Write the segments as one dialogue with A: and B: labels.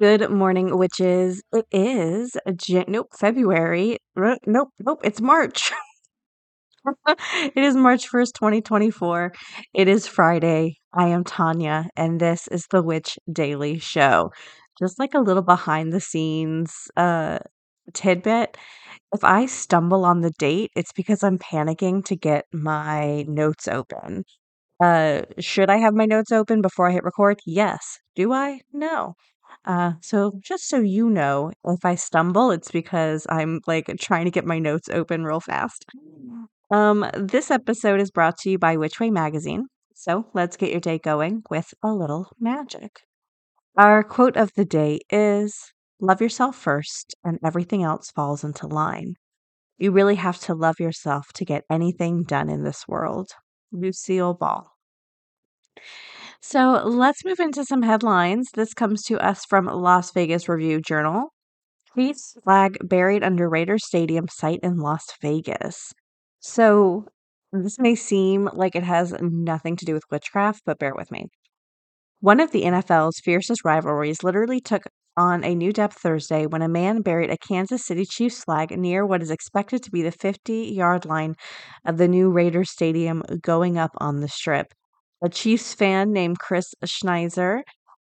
A: Good morning, witches. It is Jan- nope February. R- Nope, nope. It's March. it is March first, twenty twenty four. It is Friday. I am Tonya, and this is the Witch Daily Show. Just like a little behind the scenes uh tidbit. If I stumble on the date, it's because I'm panicking to get my notes open. Uh, should I have my notes open before I hit record? Yes. Do I? No. Uh, so just so you know, if I stumble, it's because I'm like trying to get my notes open real fast. Um, this episode is brought to you by Witch Way Magazine. So let's get your day going with a little magic. Our quote of the day is Love yourself first, and everything else falls into line. You really have to love yourself to get anything done in this world. Lucille Ball. So let's move into some headlines. This comes to us from Las Vegas Review Journal. Chiefs flag buried under Raider Stadium site in Las Vegas. So this may seem like it has nothing to do with witchcraft, but bear with me. One of the NFL's fiercest rivalries literally took on a new depth Thursday when a man buried a Kansas City Chiefs flag near what is expected to be the 50 yard line of the new Raiders Stadium going up on the strip. A Chiefs fan named Chris Schneiser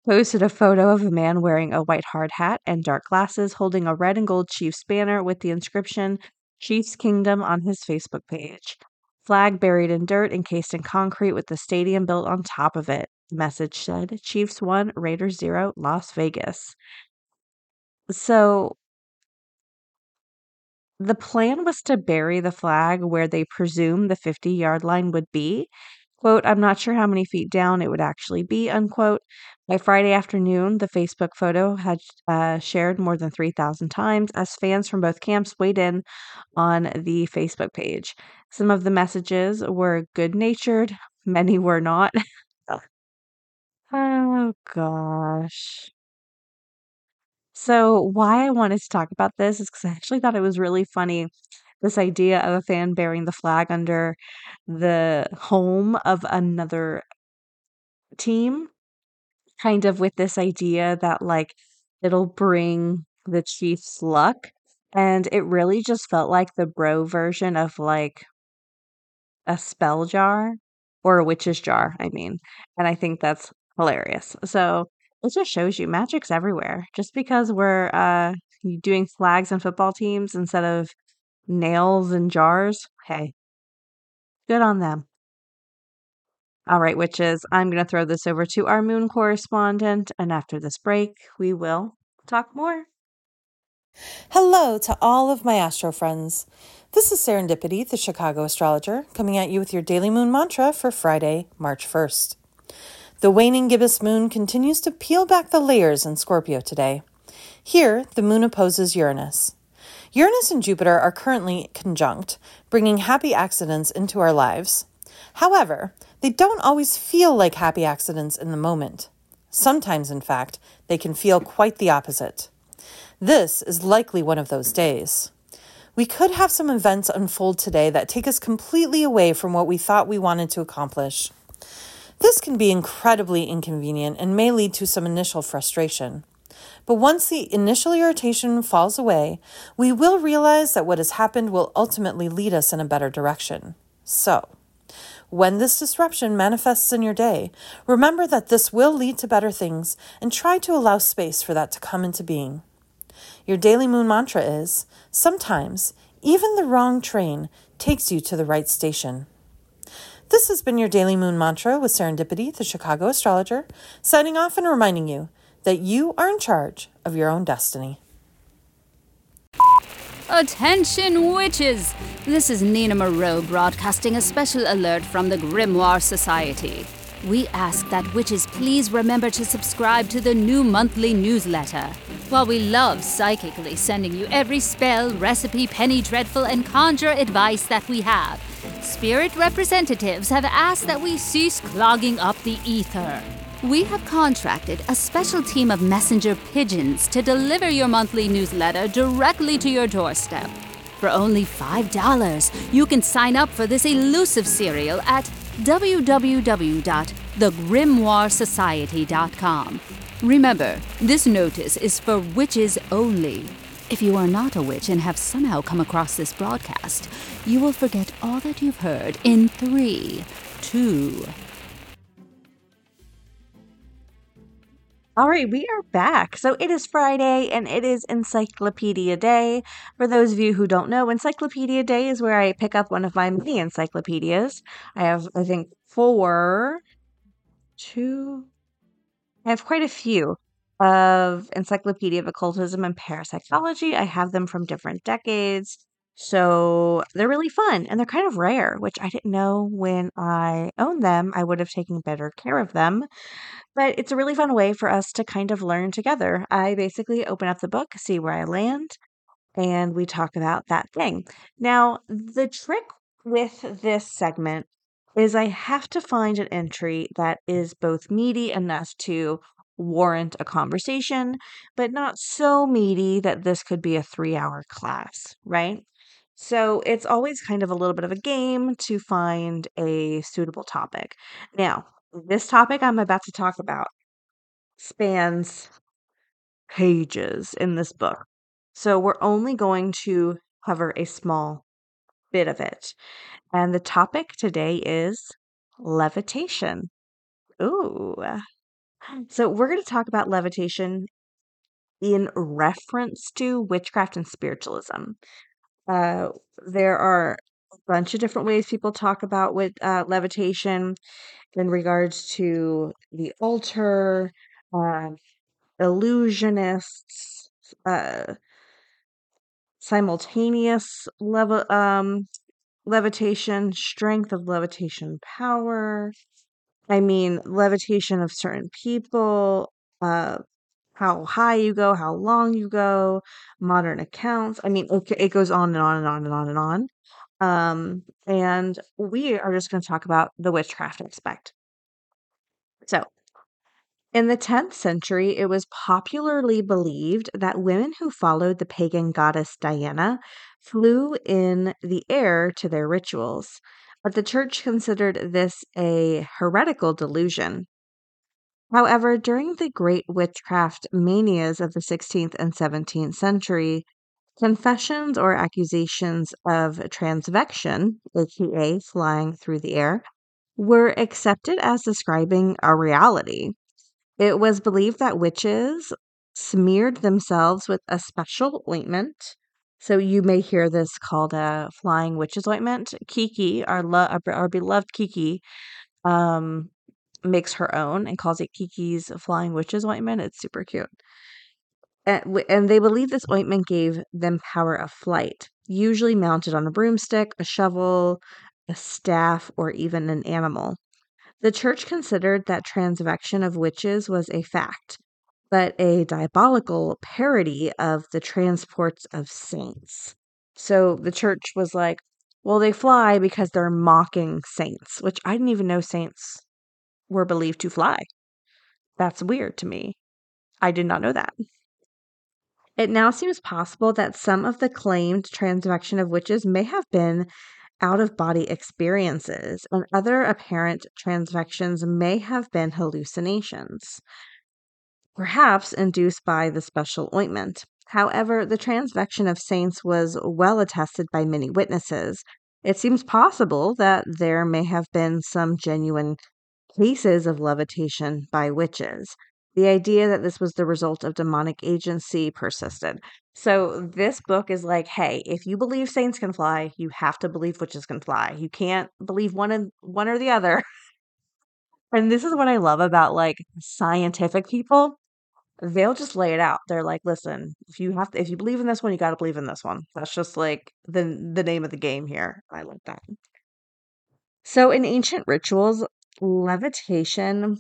A: posted a photo of a man wearing a white hard hat and dark glasses holding a red and gold Chiefs banner with the inscription Chiefs Kingdom on his Facebook page. Flag buried in dirt, encased in concrete with the stadium built on top of it. The message said Chiefs 1, Raiders 0, Las Vegas. So the plan was to bury the flag where they presume the 50 yard line would be. Quote, I'm not sure how many feet down it would actually be, unquote. By Friday afternoon, the Facebook photo had uh, shared more than 3,000 times as fans from both camps weighed in on the Facebook page. Some of the messages were good natured, many were not. oh, gosh. So, why I wanted to talk about this is because I actually thought it was really funny. This idea of a fan bearing the flag under the home of another team, kind of with this idea that, like, it'll bring the Chiefs luck. And it really just felt like the bro version of like a spell jar or a witch's jar, I mean. And I think that's hilarious. So it just shows you magic's everywhere. Just because we're uh doing flags and football teams instead of nails and jars, hey, good on them. All right, witches, I'm going to throw this over to our moon correspondent. And after this break, we will talk more.
B: Hello to all of my astro friends. This is Serendipity, the Chicago astrologer, coming at you with your daily moon mantra for Friday, March 1st. The waning gibbous moon continues to peel back the layers in Scorpio today. Here, the moon opposes Uranus. Uranus and Jupiter are currently conjunct, bringing happy accidents into our lives. However, they don't always feel like happy accidents in the moment. Sometimes, in fact, they can feel quite the opposite. This is likely one of those days. We could have some events unfold today that take us completely away from what we thought we wanted to accomplish. This can be incredibly inconvenient and may lead to some initial frustration. But once the initial irritation falls away, we will realize that what has happened will ultimately lead us in a better direction. So, when this disruption manifests in your day, remember that this will lead to better things and try to allow space for that to come into being. Your daily moon mantra is sometimes even the wrong train takes you to the right station. This has been your daily moon mantra with Serendipity, the Chicago astrologer, signing off and reminding you that you are in charge of your own destiny.
C: Attention, witches! This is Nina Moreau broadcasting a special alert from the Grimoire Society. we ask that witches please remember to subscribe to the new monthly newsletter. While we love psychically sending you every spell, recipe, penny dreadful, and conjure advice that we have, spirit representatives have asked that we cease clogging up the ether. We have contracted a special team of messenger pigeons to deliver your monthly newsletter directly to your doorstep. For only $5, you can sign up for this elusive serial at www.thegrimoiresociety.com. Remember, this notice is for witches only. If you are not a witch and have somehow come across this broadcast, you will forget all that you've heard in three, two,
A: All right, we are back. So it is Friday and it is Encyclopedia Day. For those of you who don't know, Encyclopedia Day is where I pick up one of my mini encyclopedias. I have, I think, four, two, I have quite a few of Encyclopedia of Occultism and Parapsychology. I have them from different decades. So they're really fun and they're kind of rare, which I didn't know when I owned them. I would have taken better care of them. But it's a really fun way for us to kind of learn together. I basically open up the book, see where I land, and we talk about that thing. Now, the trick with this segment is I have to find an entry that is both meaty enough to warrant a conversation, but not so meaty that this could be a three hour class, right? So it's always kind of a little bit of a game to find a suitable topic. Now, this topic I'm about to talk about spans pages in this book. So we're only going to cover a small bit of it. And the topic today is levitation. Ooh. So we're going to talk about levitation in reference to witchcraft and spiritualism. Uh, there are a bunch of different ways people talk about with uh, levitation in regards to the altar, uh, illusionists, uh, simultaneous level um, levitation, strength of levitation power. I mean, levitation of certain people, uh, how high you go, how long you go, modern accounts. I mean, it, it goes on and on and on and on and on. Um, and we are just going to talk about the witchcraft aspect. So, in the 10th century, it was popularly believed that women who followed the pagan goddess Diana flew in the air to their rituals, but the church considered this a heretical delusion. However, during the great witchcraft manias of the 16th and 17th century, Confessions or accusations of transvection, aka flying through the air, were accepted as describing a reality. It was believed that witches smeared themselves with a special ointment. So you may hear this called a flying witch's ointment. Kiki, our lo- our beloved Kiki, um, makes her own and calls it Kiki's flying witch's ointment. It's super cute and they believe this ointment gave them power of flight, usually mounted on a broomstick, a shovel, a staff, or even an animal. The church considered that transvection of witches was a fact, but a diabolical parody of the transports of saints. So the church was like, well, they fly because they're mocking saints, which I didn't even know saints were believed to fly. That's weird to me. I did not know that. It now seems possible that some of the claimed transvection of witches may have been out of body experiences, and other apparent transvections may have been hallucinations, perhaps induced by the special ointment. However, the transvection of saints was well attested by many witnesses. It seems possible that there may have been some genuine cases of levitation by witches. The idea that this was the result of demonic agency persisted. So this book is like, hey, if you believe saints can fly, you have to believe witches can fly. You can't believe one and one or the other. and this is what I love about like scientific people. They'll just lay it out. They're like, listen, if you have to, if you believe in this one, you got to believe in this one. That's just like the the name of the game here. I like that. So in ancient rituals, levitation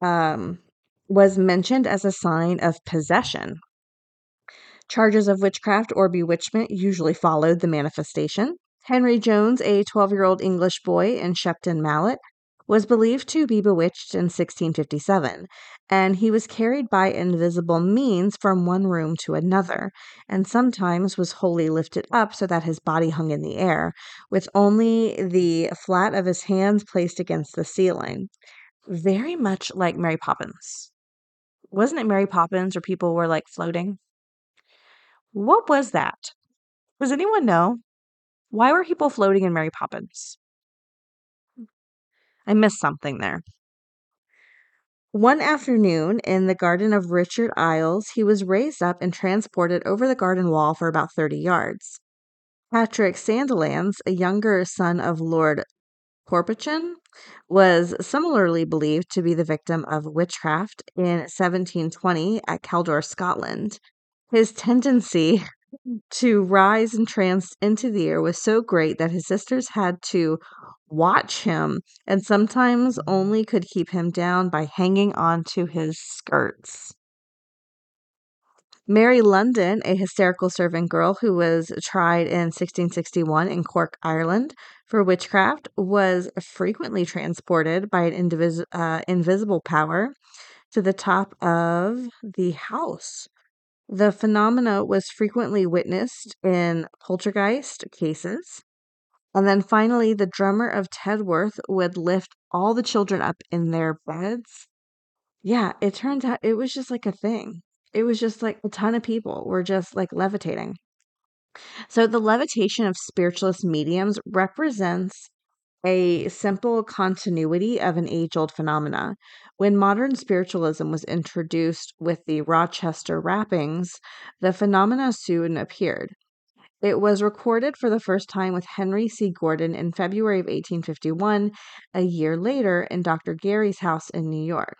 A: um, was mentioned as a sign of possession. Charges of witchcraft or bewitchment usually followed the manifestation. Henry Jones, a 12 year old English boy in Shepton Mallet, was believed to be bewitched in 1657, and he was carried by invisible means from one room to another, and sometimes was wholly lifted up so that his body hung in the air, with only the flat of his hands placed against the ceiling. Very much like Mary Poppins. Wasn't it Mary Poppins where people were like floating? What was that? Does anyone know? Why were people floating in Mary Poppins? I missed something there. One afternoon in the garden of Richard Isles, he was raised up and transported over the garden wall for about 30 yards. Patrick Sandilands, a younger son of Lord Torphichen, was similarly believed to be the victim of witchcraft in 1720 at Calder, Scotland. His tendency to rise and trance into the air was so great that his sisters had to watch him and sometimes only could keep him down by hanging on to his skirts. Mary London, a hysterical servant girl who was tried in 1661 in Cork, Ireland, for witchcraft, was frequently transported by an indivis- uh, invisible power to the top of the house. The phenomena was frequently witnessed in poltergeist cases. And then finally, the drummer of Tedworth would lift all the children up in their beds. Yeah, it turns out it was just like a thing. It was just like a ton of people were just like levitating. So, the levitation of spiritualist mediums represents a simple continuity of an age old phenomena. When modern spiritualism was introduced with the Rochester rappings, the phenomena soon appeared. It was recorded for the first time with Henry C. Gordon in February of 1851, a year later in Dr. Gary's house in New York.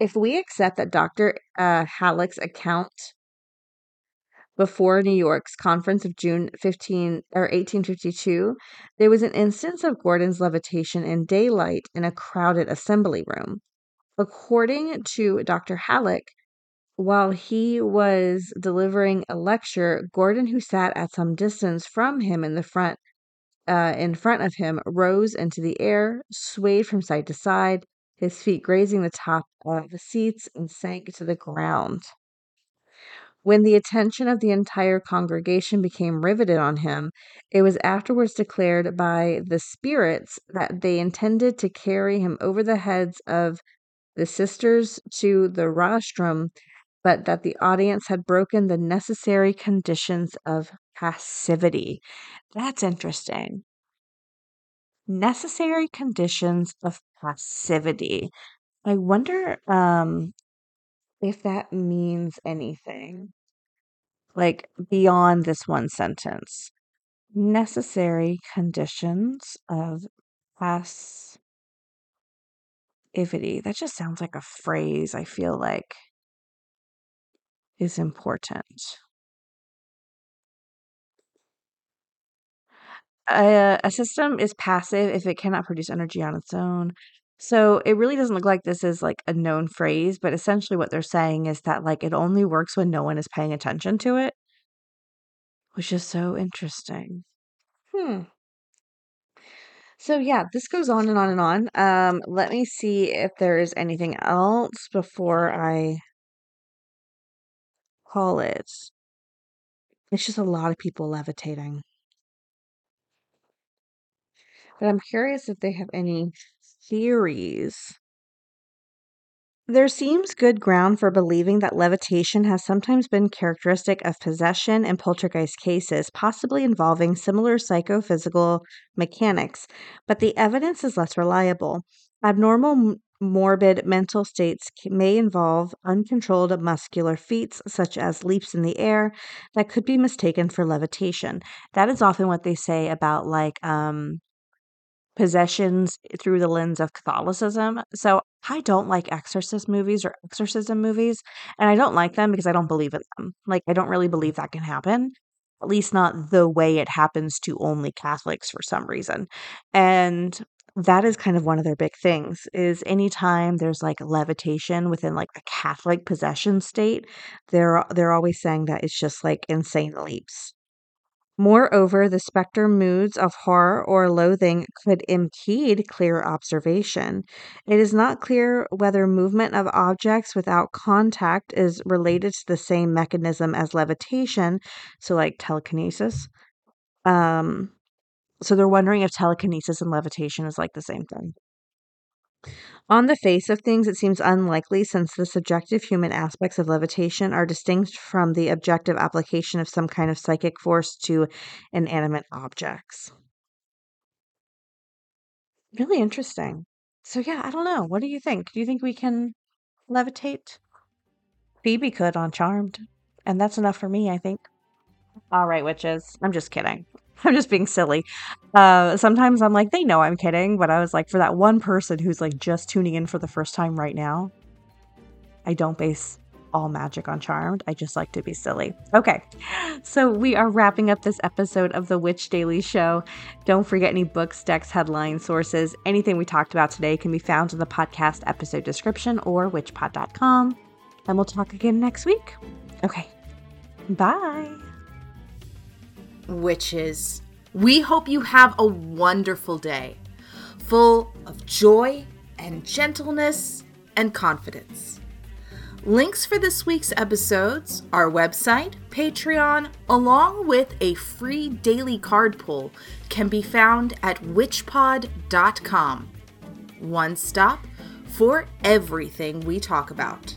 A: If we accept that Dr. Uh, Hallock's account before New York's conference of June 15 or 1852, there was an instance of Gordon's levitation in daylight in a crowded assembly room. According to Dr. Hallock, while he was delivering a lecture, Gordon, who sat at some distance from him in the front, uh, in front of him, rose into the air, swayed from side to side, his feet grazing the top of the seats, and sank to the ground. When the attention of the entire congregation became riveted on him, it was afterwards declared by the spirits that they intended to carry him over the heads of the sisters to the rostrum but that the audience had broken the necessary conditions of passivity. That's interesting. Necessary conditions of passivity. I wonder um, if that means anything like beyond this one sentence. Necessary conditions of passivity. That just sounds like a phrase, I feel like is important. A, a system is passive if it cannot produce energy on its own. So it really doesn't look like this is like a known phrase, but essentially what they're saying is that like it only works when no one is paying attention to it, which is so interesting. Hmm. So yeah, this goes on and on and on. Um, let me see if there is anything else before I call it. It's just a lot of people levitating. But I'm curious if they have any theories. There seems good ground for believing that levitation has sometimes been characteristic of possession and poltergeist cases, possibly involving similar psychophysical mechanics, but the evidence is less reliable. Abnormal morbid mental states may involve uncontrolled muscular feats, such as leaps in the air, that could be mistaken for levitation. That is often what they say about like um, possessions through the lens of Catholicism. So I don't like exorcist movies or exorcism movies, and I don't like them because I don't believe in them. Like I don't really believe that can happen. at least not the way it happens to only Catholics for some reason. And that is kind of one of their big things is anytime there's like levitation within like a Catholic possession state, they're they're always saying that it's just like insane leaps. Moreover, the specter moods of horror or loathing could impede clear observation. It is not clear whether movement of objects without contact is related to the same mechanism as levitation, so like telekinesis. Um, so they're wondering if telekinesis and levitation is like the same thing. On the face of things, it seems unlikely since the subjective human aspects of levitation are distinct from the objective application of some kind of psychic force to inanimate objects. Really interesting. So, yeah, I don't know. What do you think? Do you think we can levitate? Phoebe could on Charmed. And that's enough for me, I think. All right, witches. I'm just kidding. I'm just being silly. Uh, sometimes I'm like, they know I'm kidding, but I was like, for that one person who's like just tuning in for the first time right now, I don't base all magic on Charmed. I just like to be silly. Okay, so we are wrapping up this episode of the Witch Daily Show. Don't forget any books, decks, headlines, sources, anything we talked about today can be found in the podcast episode description or witchpod.com. And we'll talk again next week. Okay, bye
D: witches. We hope you have a wonderful day, full of joy and gentleness and confidence. Links for this week's episodes, our website, Patreon, along with a free daily card pull can be found at witchpod.com. One stop for everything we talk about.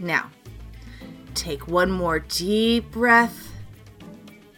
D: Now, take one more deep breath